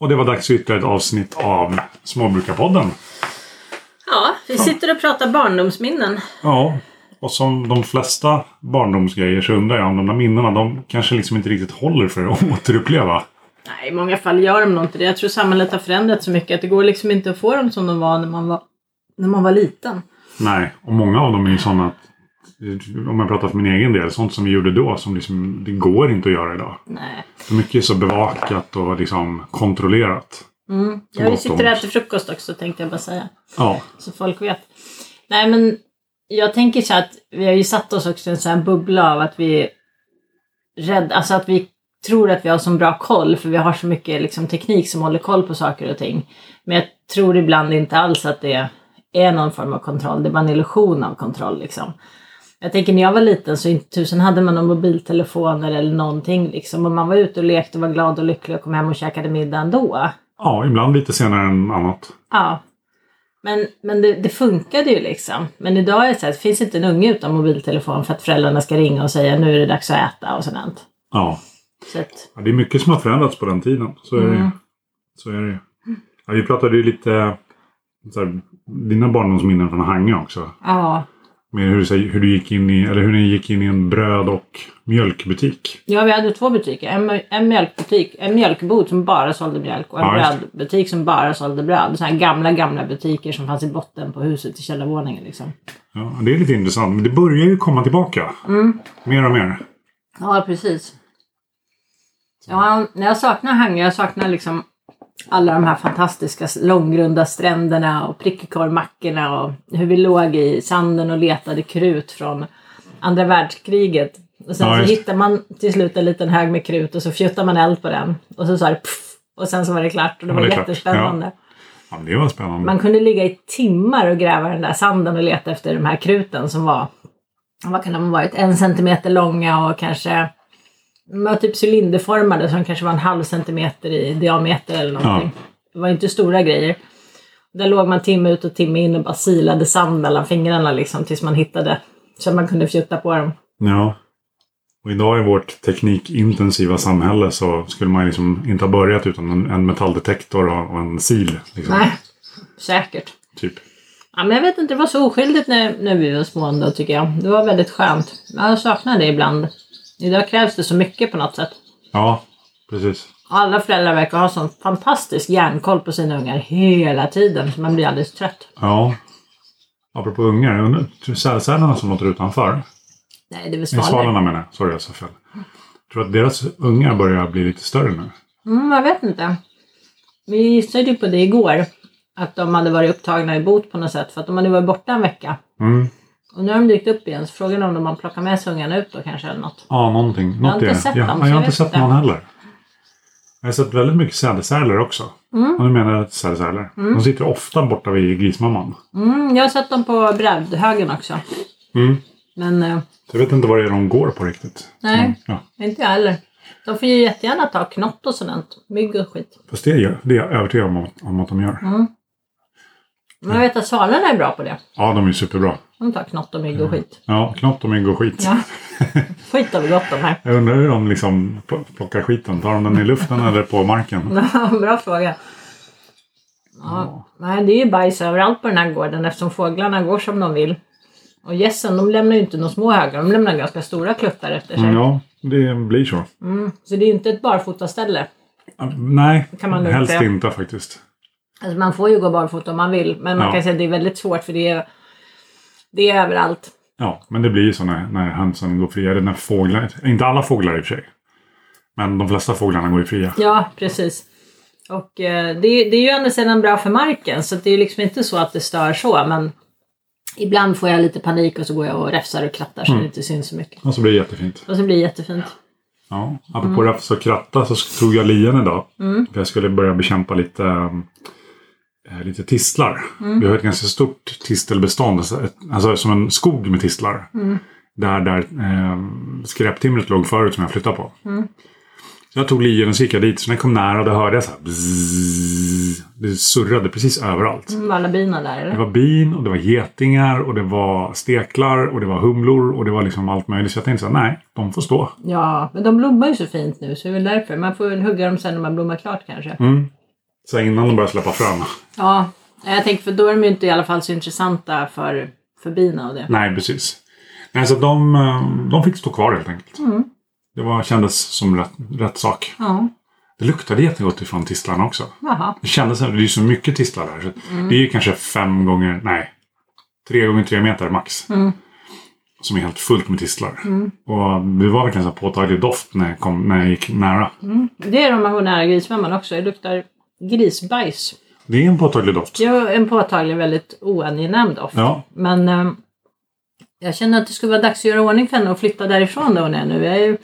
Och det var dags för ytterligare ett avsnitt av Småbrukarpodden. Ja, vi sitter och pratar barndomsminnen. Ja, och som de flesta barndomsgrejer så undrar jag om de där minnena de kanske liksom inte riktigt håller för att återuppleva. Nej, i många fall gör de nog inte det. Jag tror samhället har förändrats så mycket att det går liksom inte att få dem som de var när man var, när man var liten. Nej, och många av dem är ju sådana att om jag pratar för min egen del, sånt som vi gjorde då som liksom, det går inte att göra idag. Nej. För mycket är så bevakat och liksom kontrollerat. Mm. Så Ja, vi gott sitter och äter frukost också tänkte jag bara säga. Ja, Så folk vet. Nej men jag tänker så att vi har ju satt oss också i en sån här bubbla av att vi är rädda, alltså att vi tror att vi har så bra koll för vi har så mycket liksom, teknik som håller koll på saker och ting. Men jag tror ibland inte alls att det är någon form av kontroll, det är bara en illusion av kontroll liksom. Jag tänker när jag var liten så inte tusen hade man någon mobiltelefoner eller någonting liksom. Och man var ute och lekte och var glad och lycklig och kom hem och käkade middag ändå. ja ibland lite senare än annat. Ja. Men, men det, det funkade ju liksom. Men idag är det så här, det finns inte en unge utan mobiltelefon för att föräldrarna ska ringa och säga nu är det dags att äta och sådant. Ja. Så att, Ja, det är mycket som har förändrats på den tiden. Så är det, Mm. så är det. Ja, vi pratade ju lite så här, dina barndomsminnen från Hangö också. ja. Med hur, hur du gick in i, eller hur ni gick in i en bröd och mjölkbutik. ja, vi hade två butiker. En, en mjölkbutik, en mjölkbod som bara sålde mjölk och en Ja, brödbutik som bara sålde bröd. Så här gamla, gamla butiker som fanns i botten på huset i källarvåningen liksom. Ja, det är lite intressant. Men det börjar ju komma tillbaka. Mm. Mer och mer. Ja, precis. Ja, när jag saknar Hangö, jag saknar liksom alla de här fantastiska långgrunda stränderna och prickkorvmackorna och hur vi låg i sanden och letade krut från andra världskriget. Och sen Ja, så hittade man till slut en liten hög med krut och så fjuttade man eld på den. Och så sa det puff, och sen så var det klart och det Var var det jättespännande. Ja, det var spännande. Man kunde ligga i timmar och gräva den där sanden och leta efter de här kruten som var, vad kan de ha varit, en centimeter långa och kanske de var typ cylinderformade som kanske var en halv centimeter i diameter eller någonting. Det var inte stora grejer. Där låg man timme ut och timme in och bara silade sand mellan fingrarna liksom tills man hittade så man kunde fjutta på dem. Ja. Och idag i vårt teknikintensiva samhälle så skulle man liksom inte ha börjat utan en, en metalldetektor och, och en sil. Liksom, Nej, säkert. Typ. Ja, men jag vet inte, det var så oskyldigt när, när vi var små ändå tycker jag. Det var väldigt skönt. Jag saknar det ibland. Idag krävs det så mycket på något sätt. Ja, precis. Alla föräldrar verkar ha sån fantastisk järnkoll på sina ungar hela tiden så man blir alldeles trött. Ja. Apropå ungar, sälsälarna som låter utanför? Nej, det är väl Nej, svalor. svalorna menar jag. Sorry, jag sa fel. Tror du att deras ungar börjar bli lite större nu? Mm, jag vet inte. Vi gissade ju på det igår. Att de hade varit upptagna i bot på något sätt för att de hade varit borta en vecka. Mm. Och nu har de dykt upp igen så frågan är om de har plockat med sig ungarna ut då kanske eller något. Ja, någonting. Något har inte sett dem, ja, jag har jag inte sett någon heller. Jag har sett väldigt mycket sädesärlor också. Mm. Och nu menar jag sädesärlor. De sitter ofta borta vid grismamman. Mm, jag har sett dem på brädhögen också. Mm. Men eh, jag vet inte vad det är de går på riktigt. Nej. Men, ja. inte jag heller. De får ju jättegärna ta knott och sådant. Mygg och skit. Fast det, gör, det är jag övertygad om, om att de gör. Mm. Men jag vet att svalorna är bra på det. Ja, de är superbra. De tar knott och mygg och skit. Ja, knott och mygg och skit. Ja. Skit har vi gott om här. Jag undrar hur de liksom pl- plockar skiten. Tar de den i luften eller på marken? bra fråga. Ja. Nej, det är ju bajs överallt på den här gården eftersom fåglarna går som de vill. Och gässen, de lämnar ju inte några små högar. De lämnar ganska stora kluttar efter sig. Mm, ja, det blir så. Mm. Så det är ju inte ett barfotaställe. Nej, Kan man helst inte faktiskt. Alltså man får ju gå barfota om man vill. Men man Ja. kan säga att det är väldigt svårt för det är, det är överallt. Ja, men det blir ju så när, när hönsen går fria. Eller när fåglar, inte alla fåglar i och för sig. Men de flesta fåglarna går ju fria. Ja, precis. Och eh, det, det är ju andra sidan bra för marken så det är liksom inte så att det stör så men ibland får jag lite panik och så går jag och räfsar och krattar så det inte syns så mycket. Och så blir det jättefint. Och så blir det jättefint. Ja, apropå mm. räfsa och kratta så tog jag lien idag. Mm. För jag skulle börja bekämpa lite, eh, lite tistlar. Vi har ett ganska stort tistelbestånd. Alltså, alltså som en skog med tistlar. Där, där eh, skräptimret låg förut som jag flyttade på. Så jag tog lien och så gick jag dit. Så när jag kom nära då hörde jag så här bzzz, Det surrade precis överallt. Mm, alla bina där Det eller? var bin och det var getingar och det var steklar och det var humlor och det var liksom allt möjligt. Så jag tänkte så här, nej, de får stå. Ja, men de blommar ju så fint nu så det är väl därför. Man får väl hugga dem sen när man blommar klart kanske. Mm. Så innan de börjar släppa frön. Ja, jag tänker för då är de ju inte i alla fall så intressanta för, för bina och det. Nej, precis. Nej, så de, eh, de fick stå kvar helt enkelt. Mm. Det var, kändes som rätt, rätt sak. Ja, Det luktade jättegott ifrån tistlarna också. jaha. Det kändes som, det är ju så mycket tistlar där. Så Mm. Det är ju kanske fem gånger, nej, tre gånger tre meter max. Mm. Som är helt fullt med tistlar. Och det var verkligen så här påtaglig doft när jag, kom, när jag gick nära. Mm. Det är om man går nära grismamman också. Det luktar grisbajs. Det är en påtaglig doft. Är en påtaglig väldigt oangenäm doft. Ja, Men eh, jag känner att det skulle vara dags att göra ordning för henne och flytta därifrån där hon är nu. Jag är ju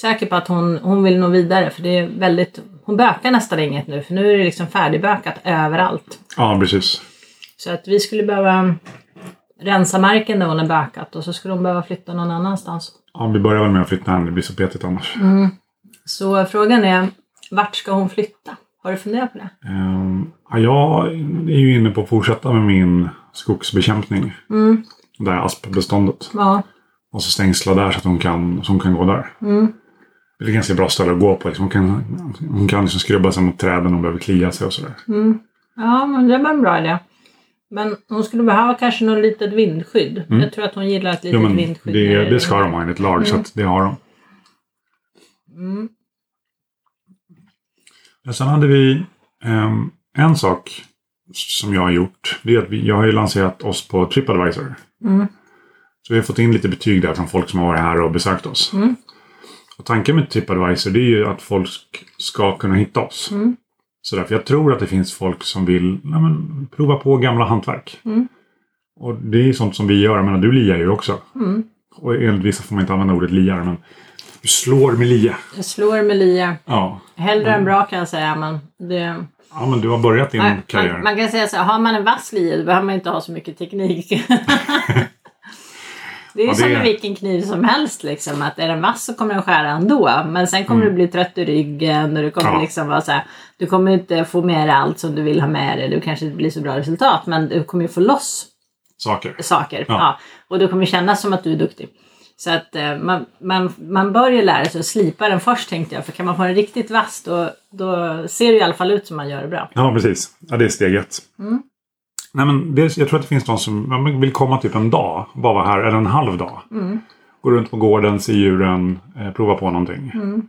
säker på att hon, hon vill nå vidare för det är väldigt, hon bökar nästan inget nu för nu är det liksom färdigbökat överallt. ja precis. Så att vi skulle behöva rensa marken där hon har bökat och så skulle hon behöva flytta någon annanstans. Ja, vi börjar väl med att flytta henne. Det blir så petigt annars. Mm. Så frågan är, vart ska hon flytta? Har du funderat på det? Ehm, ja, jag är ju inne på att fortsätta med min skogsbekämpning. Mm. Det här aspbeståndet. Ja. Och så stängsla där så att hon kan, så hon kan gå där. Mm. Det är ett ganska bra ställe att gå på. Liksom. Hon kan, hon kan liksom skrubba sig mot träden och behöver klia sig och sådär. Mm. Ja, men det var en bra idé. Men hon skulle behöva kanske något litet vindskydd. Mm. Jag tror att hon gillar ett litet Jo, men vindskydd. det, det ska de ha enligt lag, så att det har de. Mm. Sen hade vi ehm, en sak som jag har gjort. Det är att vi, jag har ju lanserat oss på Tripadvisor. Mm. Så vi har fått in lite betyg där från folk som har varit här och besökt oss. Mm. Och tanken med Tripadvisor det är ju att folk ska kunna hitta oss. Mm. Så därför jag tror att det finns folk som vill ja, men, prova på gamla hantverk. Mm. Och det är sånt som vi gör. Jag menar, du liar ju också. Mm. Och enligt vissa får man inte använda ordet liar, men du slår med lia. Jag slår med lia. Ja. Hellre än bra kan jag säga. Men det... ja, men du har börjat din Nej, karriär. man, man kan säga så här, har man en vass lia då behöver man inte ha så mycket teknik. Det är Ja, som är- med vilken kniv som helst liksom. Att är den vass så kommer den skära ändå. Men sen kommer du bli trött i ryggen och du kommer Mm. Ja. liksom vara så här. Du kommer inte få med dig allt som du vill ha med dig. Du kanske inte blir så bra resultat. Men du kommer ju få loss Saker. saker. Ja. Ja. Och du kommer känna som att du är duktig. Så att eh, man, man, man bör ju lära sig att slipa den först tänkte jag. För kan man få den riktigt vass då, då ser det i alla fall ut som man gör det bra. Ja, precis. Ja, det är steg ett. Mm. Nej, men det, jag tror att det finns de som vill komma typ en dag, bara vara här, eller en halv dag. Mm. Gå runt på gården, se djuren, eh, prova på någonting. Mm.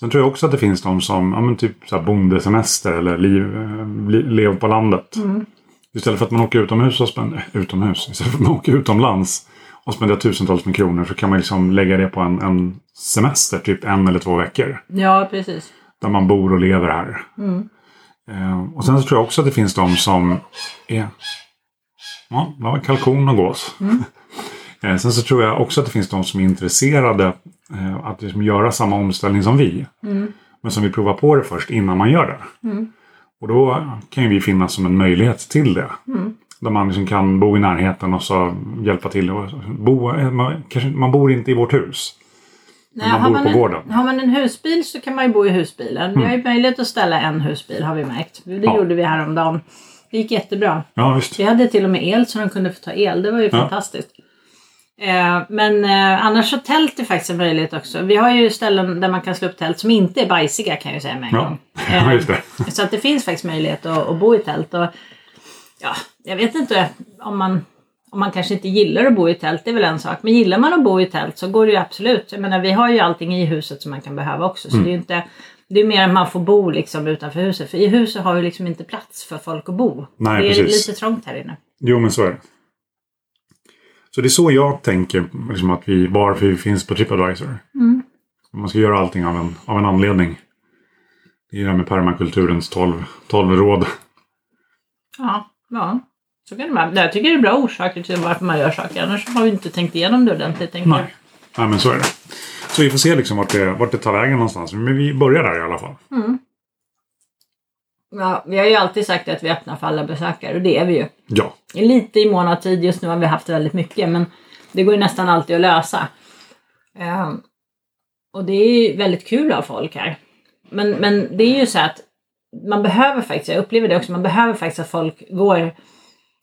Sen tror jag också att det finns de som, ja men typ så här bondesemester eller liv, eh, lev på landet. Mm. Istället för att man åker utomhus och spenderar, utomhus, istället för att man åker utomlands och spenderar tusentals med kronor så kan man liksom lägga det på en, en semester, typ en eller två veckor. Ja, precis. Där man bor och lever här. Mm. Eh, och sen så tror jag också att det finns de som är... Ja, det var kalkon och gås. eh, sen så tror jag också att det finns de som är intresserade eh, att liksom göra samma omställning som vi. Mm. Men som vill prova på det först innan man gör det. Mm. Och då kan ju vi finnas som en möjlighet till det. Mm. Där man liksom kan bo i närheten och så hjälpa till. Bo, eh, man, kanske, man bor inte i vårt hus. Nej, man har, bor man på en, har man en husbil så kan man ju bo i husbilen. Vi har ju möjlighet att ställa en husbil har vi märkt. Det Ja. gjorde vi häromdagen. Det gick jättebra. Ja, visst. Vi hade till och med el så de kunde få ta el. Det var ju Ja. fantastiskt. Eh, men eh, annars så tält är faktiskt en möjlighet också. Vi har ju ställen där man kan slå upp tält som inte är bajsiga kan jag ju säga med en Ja, gång. ja just det. Så att det finns faktiskt möjlighet att, att bo i tält. Och, ja, jag vet inte om man, om man kanske inte gillar att bo i tält, det är väl en sak. Men gillar man att bo i tält så går det ju absolut. Jag menar, vi har ju allting i huset som man kan behöva också. Så Mm. det är ju inte, det är mer att man får bo liksom utanför huset. För i huset har ju liksom inte plats för folk att bo. Nej, det är precis. lite trångt här inne. Jo, men så är det. Så det är så jag tänker liksom, att vi, varför vi finns på Tripadvisor. Mm. Man ska göra allting av en, av en anledning. Det är det här med permakulturens 12, 12 råd. Ja, ja. Så kan det vara. Jag tycker det är bra orsaker till varför man gör saker. Annars har vi inte tänkt igenom det ordentligt. tänker. Nej. Nej, men så är det. Så vi får se liksom vart, det, vart det tar vägen någonstans. Men vi börjar där i alla fall. Ja, vi har ju alltid sagt att vi är öppna för alla besökare och det är vi ju. Ja, Lite i mån av tid, just nu har vi haft väldigt mycket men det går ju nästan alltid att lösa. Ehm, och det är ju väldigt kul att ha folk här. Men, men det är ju så att man behöver faktiskt, jag upplever det också, man behöver faktiskt att folk går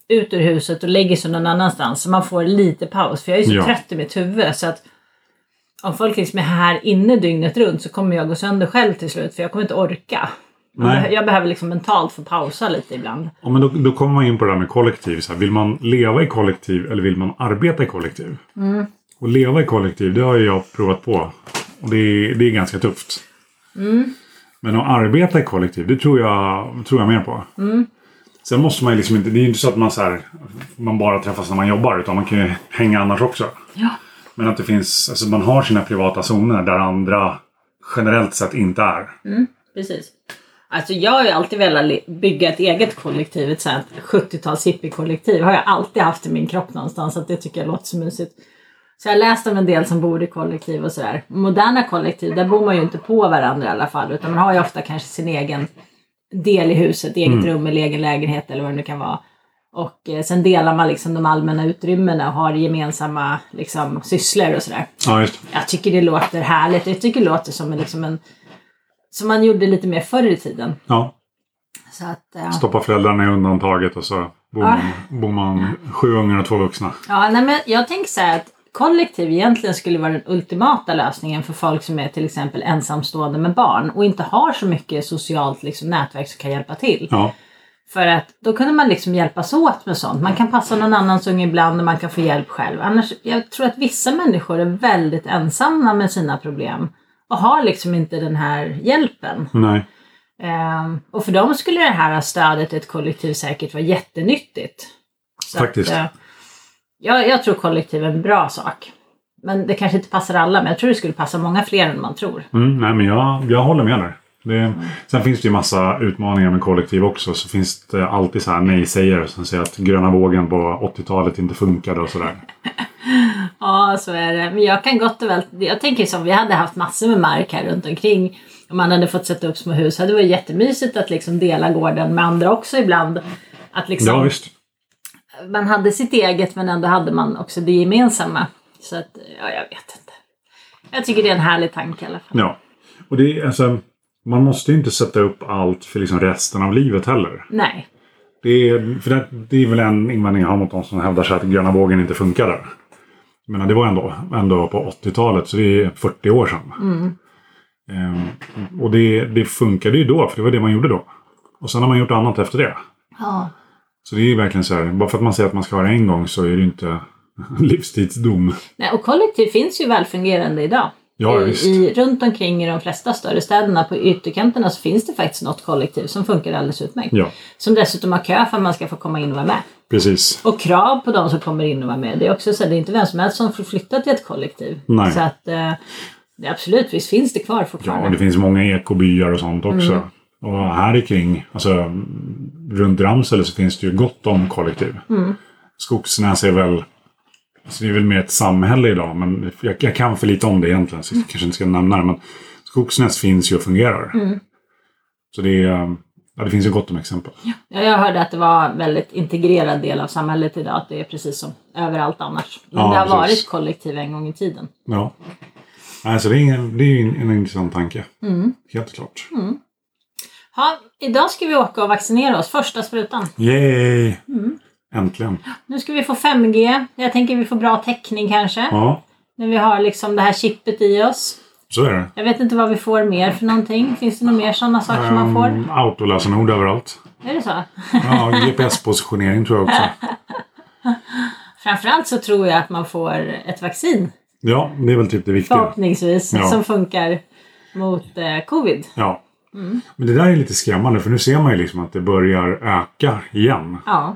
ut ur huset och lägger sig någon annanstans så man får lite paus. För jag är så Ja. trött i mitt huvud så att om folk liksom är här inne dygnet runt så kommer jag gå sönder själv till slut för jag kommer inte orka. Nej. Jag behöver liksom mentalt få pausa lite ibland. Ja, men då, då kommer man in på det här med kollektiv. Så här, vill man leva i kollektiv eller vill man arbeta i kollektiv? Och leva i kollektiv, det har ju jag provat på. Och det är, det är ganska tufft. Men att arbeta i kollektiv, det tror jag, tror jag mer på. Sen måste man ju liksom inte, det är ju inte så att man, så här, man bara träffas när man jobbar. Utan man kan ju hänga annars också. Ja. Men att det finns, alltså man har sina privata zoner där andra generellt sett inte är. Precis. Alltså jag har ju alltid velat bygga ett eget kollektiv, ett sånt här 70-tals hippiekollektiv. har jag alltid haft i min kropp någonstans, att det tycker jag låter så mysigt. Så jag har läst om en del som bor i kollektiv och sådär. Moderna kollektiv, där bor man ju inte på varandra i alla fall, utan man har ju ofta kanske sin egen del i huset, eget rum eller egen lägenhet eller vad det nu kan vara. Och eh, sen delar man liksom de allmänna utrymmena och har gemensamma liksom, sysslor och sådär. Ja, just Jag tycker det låter härligt. Jag tycker det låter som en, liksom en som man gjorde lite mer förr i tiden. Ja. Så att, eh, Stoppa föräldrarna i undantaget och så bor Ja. man, bor man sju ungar och två vuxna. ja, nej, men jag tänker så här att kollektiv egentligen skulle vara den ultimata lösningen för folk som är till exempel ensamstående med barn och inte har så mycket socialt liksom, nätverk som kan hjälpa till. Ja, För att då kunde man liksom hjälpas åt med sånt. Man kan passa någon annans unge ibland och man kan få hjälp själv. Annars, jag tror att vissa människor är väldigt ensamma med sina problem och har liksom inte den här hjälpen. nej. Ehm, och för dem skulle det här stödet i ett kollektiv säkert vara jättenyttigt. Så Faktiskt. Att, jag, jag tror kollektiv är en bra sak. Men det kanske inte passar alla, men jag tror det skulle passa många fler än man tror. Mm, nej, men jag, jag håller med där. Det, Sen finns det ju massa utmaningar med kollektiv också. Så finns det alltid så här nej-sägare som säger att gröna vågen på 80-talet inte funkade och sådär. Ja, så är det. Men jag kan gott och väl... Jag tänker som vi hade haft massor med mark här runt omkring. Om man hade fått sätta upp små hus. hade Det varit jättemysigt att liksom dela gården med andra också ibland. Att liksom, Ja, visst. Man hade sitt eget men ändå hade man också det gemensamma. Så att, ja, jag vet inte. Jag tycker det är en härlig tanke i alla fall. Ja. Och det är alltså... Man måste ju inte sätta upp allt för liksom resten av livet heller. Nej. Det är, för det, det är väl en invändning jag har mot de som hävdar sig att gröna vågen inte funkar där. Jag menar, det var ändå, ändå på 80-talet, så det är 40 år sedan. Ehm, och det, det funkade ju då, för det var det man gjorde då. Och sen har man gjort annat efter det. Ja. Så det är ju verkligen så här, bara för att man säger att man ska ha det en gång så är det ju inte livstidsdom. Nej, och kollektiv finns ju välfungerande idag. Ja, I, visst. i, runt omkring i de flesta större städerna på ytterkanterna så finns det faktiskt något kollektiv som funkar alldeles utmärkt. Ja, Som dessutom har kö för att man ska få komma in och vara med. precis. Och krav på de som kommer in och vara med. Det är också så att det är inte vem som helst som får flytta till ett kollektiv. Nej. Så att eh, absolut, visst finns det kvar Ja, fortfarande. och det finns många ekobyar och sånt också. Och här kring, alltså runt Ramsele så finns det ju gott om kollektiv. Skogsnäs är väl, alltså det är väl mer ett samhälle idag, men jag, jag kan för lite om det egentligen, så jag kanske inte ska nämna det. Men Skogsnäs finns ju och fungerar. Så det, är, ja, det finns ju gott om exempel. Ja, jag hörde att det var en väldigt integrerad del av samhället idag. Att det är precis som överallt annars. Men Ja, det har precis. varit kollektiv en gång i tiden. Ja. Alltså det är, ingen, det är en, en intressant tanke. Helt klart. Ja, idag ska vi åka och vaccinera oss. Första sprutan. Yay! Äntligen. Nu ska vi få 5G. Jag tänker vi får bra täckning kanske. Ja, När vi har liksom det här chippet i oss. så är det. Jag vet inte vad vi får mer för någonting. Finns det några mer sådana saker som man får? Um, autolösenord överallt. Är det så? Ja, GPS-positionering tror jag också. Framförallt så tror jag att man får ett vaccin. Ja, det är väl typ det viktiga. Förhoppningsvis. Ja. Som funkar mot eh, covid. Ja. Mm. Men det där är lite skrämmande för nu ser man ju liksom att det börjar öka igen. Ja.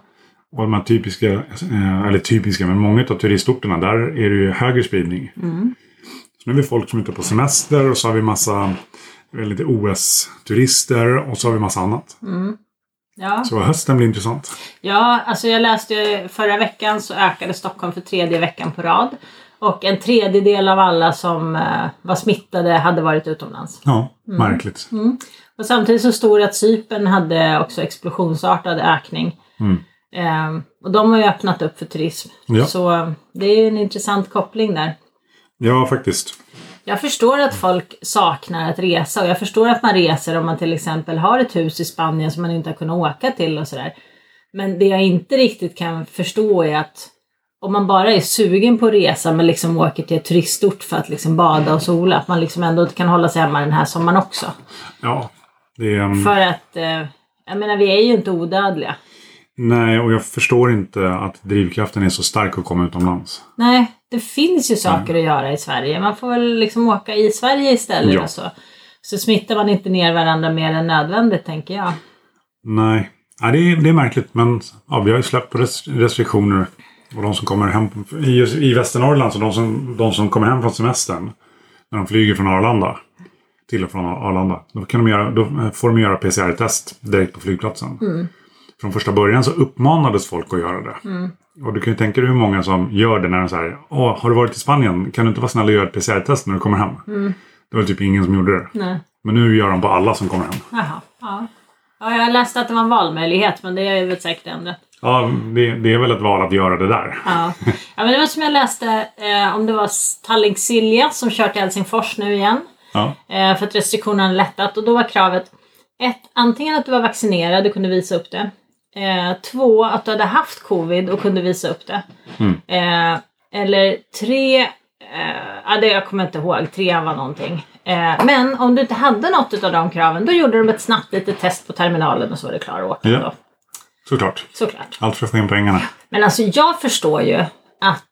Och de här typiska, eh, eller typiska, men många av turistorterna där är det ju högre spridning. Mm. Så nu har vi folk som är ute på semester och så har vi massa har lite OS-turister och så har vi massa annat. Ja. Så hösten blir intressant. ja, alltså jag läste förra veckan så ökade Stockholm för tredje veckan på rad. Och en tredjedel av alla som eh, var smittade hade varit utomlands. Ja, Mm. märkligt. Och samtidigt så stod det att Cypern hade också explosionsartad ökning. Ehm, och de har ju öppnat upp för turism. Ja. Så eh, det är en intressant koppling där. Ja, faktiskt. Jag förstår att folk saknar att resa och jag förstår att man reser om man till exempel har ett hus i Spanien som man inte har kunnat åka till och sådär. Men det jag inte riktigt kan förstå är att om man bara är sugen på att resa men liksom åker till ett turistort för att liksom bada och sola, att man liksom ändå kan hålla sig hemma den här sommaren också. Ja, Det är, um, För att, eh, jag menar vi är ju inte odödliga. Nej, och jag förstår inte att drivkraften är så stark att komma utomlands. Nej, det finns ju saker att göra i Sverige. Man får väl liksom åka i Sverige istället Ja. och så. Så smittar man inte ner varandra mer än nödvändigt tänker jag. Nej, ja, det, är, det är märkligt men ja, vi har ju släppt på res- restriktioner. Och de som kommer hem i, i Västernorrland, så de som, de som kommer hem från semestern när de flyger från Arlanda till och från Arlanda. Då, kan de göra, då får de göra PCR-test direkt på flygplatsen. Från första början så uppmanades folk att göra det. Och du kan ju tänka dig hur många som gör det när de säger Åh, har du varit i Spanien? Kan du inte vara snäll och göra ett PCR-test när du kommer hem? Det var typ ingen som gjorde det. Nej. Men nu gör de på alla som kommer hem. Jaha. Ja. Ja, jag läste att det var en valmöjlighet men det är väl säkert ändrat. Ja, det, det är väl ett val att göra det där. Ja. ja, men det var som jag läste eh, om det var Tallink Silja som kör till Helsingfors nu igen. Ja. Eh, för att restriktionerna lättat och då var kravet ett, antingen att du var vaccinerad och kunde visa upp det. Eh, två, att du hade haft covid och kunde visa upp det. Eh, eller tre, eh, det jag kommer inte ihåg, tre var någonting. Eh, men om du inte hade något av de kraven då gjorde de ett snabbt litet test på terminalen och så var det klar åka. Ja. Då. Såklart. Såklart. Allt för att få in pengarna. Men alltså jag förstår ju att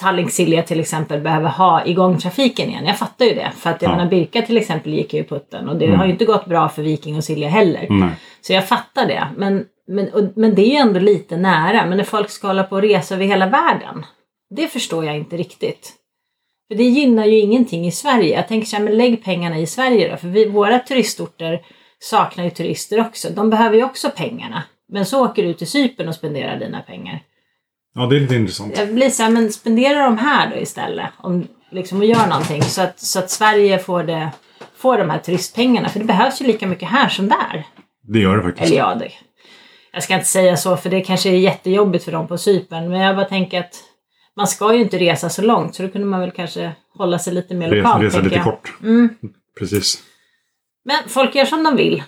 Tallink Silja till exempel behöver ha igång trafiken igen. Jag fattar ju det. För att jag Ja. menar Birka till exempel gick ju i putten och det Mm. har ju inte gått bra för Viking och Silja heller. Nej. Så jag fattar det. Men, men, och, men det är ju ändå lite nära. Men när folk ska hålla på och resa över hela världen. Det förstår jag inte riktigt. För det gynnar ju ingenting i Sverige. Jag tänker så här, men lägg pengarna i Sverige då. För vi, våra turistorter saknar ju turister också. De behöver ju också pengarna. Men så åker du till Cypern och spenderar dina pengar. Ja, det är lite intressant. Jag blir så här, men spendera dem här då istället. Om, liksom, och gör någonting så att, så att Sverige får, det, får de här turistpengarna. För det behövs ju lika mycket här som där. Det gör det faktiskt. Eller ja, det, jag ska inte säga så för det kanske är jättejobbigt för dem på Cypern. Men jag bara tänker att man ska ju inte resa så långt. Så då kunde man väl kanske hålla sig lite mer lokalt. resa lite jag. kort. Mm. Precis. Men folk gör som de vill.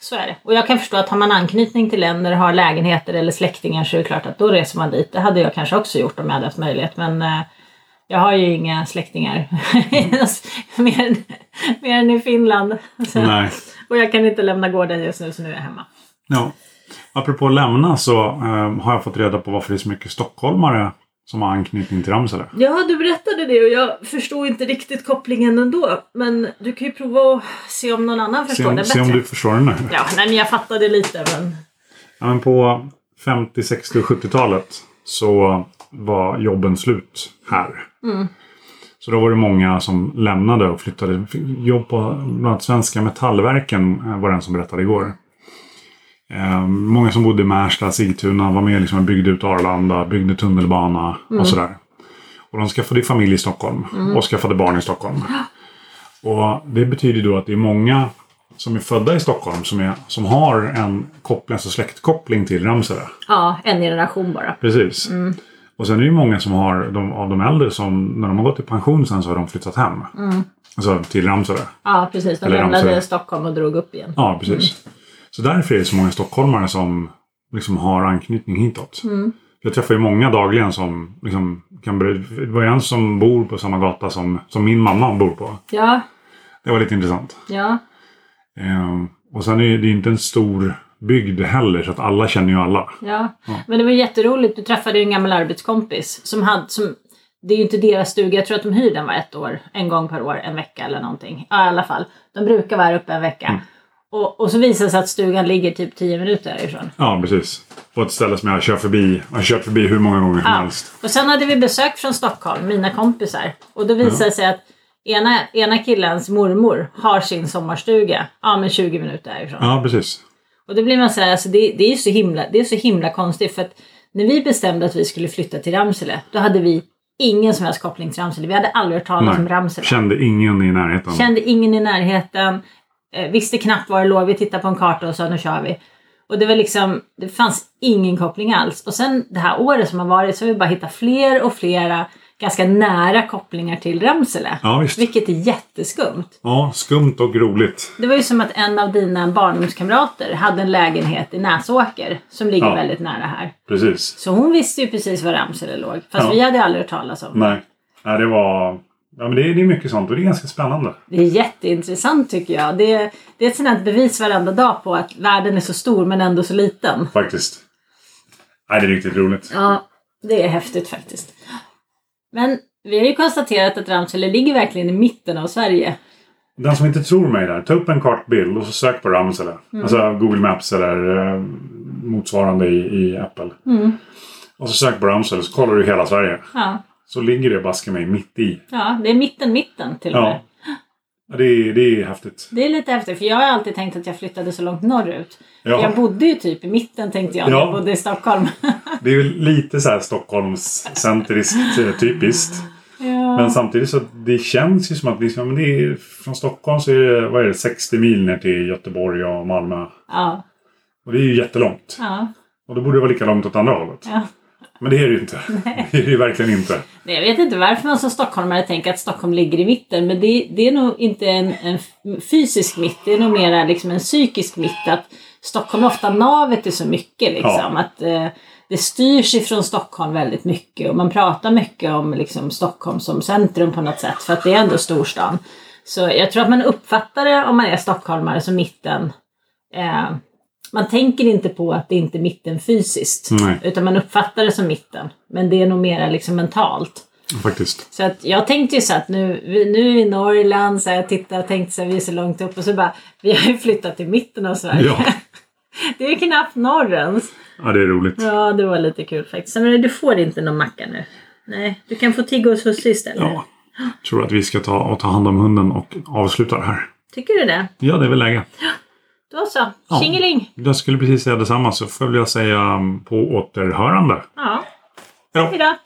Så är det. Och jag kan förstå att har man anknytning till länder, har lägenheter eller släktingar så är det klart att då reser man dit. Det hade jag kanske också gjort om jag hade haft möjlighet. Men eh, jag har ju inga släktingar mer, än, mer än i Finland. Så, Nej. och jag kan inte lämna gården just nu så nu är jag hemma. Ja. Apropå lämna så eh, har jag fått reda på varför det är så mycket stockholmare som har anknytning till Ramsele. Ja, du berättade det och jag förstod inte riktigt kopplingen ändå. Men du kan ju prova att se om någon annan förstår om, det se bättre. om du förstår det nu. Ja, nej, men jag fattade lite men... Ja, men på 50, 60 och 70-talet så var jobben slut här. Mm. Så då var det många som lämnade och flyttade. Jobb på bland annat Svenska Metallverken eh, var den som berättade igår. Eh, många som bodde i Märsta, Sigtuna var med liksom byggde ut Arlanda, byggde tunnelbana och sådär. Och de skaffade familj i Stockholm och skaffade barn i Stockholm. Och det betyder då att det är många som är födda i Stockholm som, är, som har en koppling, alltså släktkoppling till Ramsele. Ja, en generation bara. Precis. Och sen är det ju många som har, de, av de äldre som när de har gått i pension sen så har de flyttat hem. Alltså till Ramsele. Ja, precis. De Eller lämnade. Stockholm och drog upp igen. Ja, precis. Så därför är det så många stockholmare som liksom har anknytning hitåt. Jag träffar ju många dagligen som liksom kan Det var en som bor på samma gata som, som min mamma bor på. Ja, Det var lite intressant. ja. Ehm, och sen är det ju inte en stor bygd heller så att alla känner ju alla. Ja, men det var jätteroligt. Du träffade ju en gammal arbetskompis som hade, som, det är ju inte deras stuga, jag tror att de hyr den var ett år, en gång per år, en vecka eller någonting. Ja, i alla fall. De brukar vara uppe en vecka. Och, och så visar det sig att stugan ligger typ 10 minuter härifrån. Ja, precis. På ett ställe som jag kör förbi. Jag har kört förbi hur många gånger som Ja. helst. Och sen hade vi besök från Stockholm, mina kompisar. Och då visade det sig att ena, ena killens mormor har sin sommarstuga, ja men 20 minuter härifrån. Ja, precis. Och då blir man så här, alltså det, det är så himla, det är så himla konstigt för att när vi bestämde att vi skulle flytta till Ramsele, då hade vi ingen som helst koppling till Ramsele. Vi hade aldrig hört talas om Ramsele. Kände ingen i närheten. Kände ingen i närheten, visste knappt var det låg. Vi tittade på en karta och sa nu kör vi. Och det var liksom, det fanns ingen koppling alls. Och sen det här året som har varit så har vi bara hittat fler och flera ganska nära kopplingar till Ramsele. Ja, visst. Vilket är jätteskumt. Ja, skumt och roligt. Det var ju som att en av dina barndomskamrater hade en lägenhet i Näsåker som ligger Ja. väldigt nära här. Precis. Så hon visste ju precis var Ramsele låg. Fast Ja. vi hade aldrig hört talas om det. Nej. Nej, det var... Ja, men det är, det är mycket sånt och det är ganska spännande. Det är jätteintressant tycker jag. Det är, det är ett sånt bevis varenda dag på att världen är så stor men ändå så liten. Faktiskt. Nej, det är riktigt roligt. Ja, det är häftigt faktiskt. Men vi har ju konstaterat att Ramsele ligger verkligen i mitten av Sverige. Den som inte tror mig där, ta upp en kartbild och så sök på Ramsele. Alltså Google Maps eller eh, motsvarande i, i Apple. Och så sök på Ramsele så kollar du hela Sverige. Ja, Så ligger det baske mig mitt i. ja det är mitten, mitten till och med. Ja. Ja, Det är, det är häftigt. Det är lite häftigt för jag har alltid tänkt att jag flyttade så långt norrut. För Ja. jag bodde ju typ i mitten tänkte jag Ja. jag bodde i Stockholm. Det är väl lite så här Stockholmscentriskt eh, typiskt. ja. Men samtidigt så det känns ju som att liksom, men det är, från Stockholm så är det, vad är det 60 mil ner till Göteborg och Malmö. ja, Och det är ju jättelångt. ja, Och då borde det vara lika långt åt andra hållet. ja. Men det är det ju inte. Det är det ju verkligen inte. Nej, jag vet inte varför man som stockholmare tänker att Stockholm ligger i mitten. Men det, det är nog inte en, en fysisk mitt. Det är nog mer liksom en psykisk mitt. Att Stockholm är ofta navet i så mycket. Liksom. Ja. Att eh, Det styrs ifrån Stockholm väldigt mycket. Och man pratar mycket om liksom, Stockholm som centrum på något sätt. För att det är ändå storstan. Så jag tror att man uppfattar det om man är stockholmare som mitten. Eh, man tänker inte på att det inte är mitten fysiskt. Nej. Utan man uppfattar det som mitten. Men det är nog mer liksom mentalt. Faktiskt. Så att jag tänkte ju så att nu, nu i Norrland, så jag tittade tänkte så här, vi är så långt upp och så bara, vi har ju flyttat till mitten av Sverige. Ja. Det är knappt norrens. Ja, det är roligt. Ja, det var lite kul faktiskt. Men du får inte någon macka nu. Nej, du kan få tigga hos husse istället. Ja. Jag tror att vi ska ta och ta hand om hunden och avsluta det här. Tycker du det? Ja, det är väl läge. Då så, tjingeling! Ja, jag skulle precis säga detsamma så får jag säga um, på återhörande. Ja, hejdå! hejdå.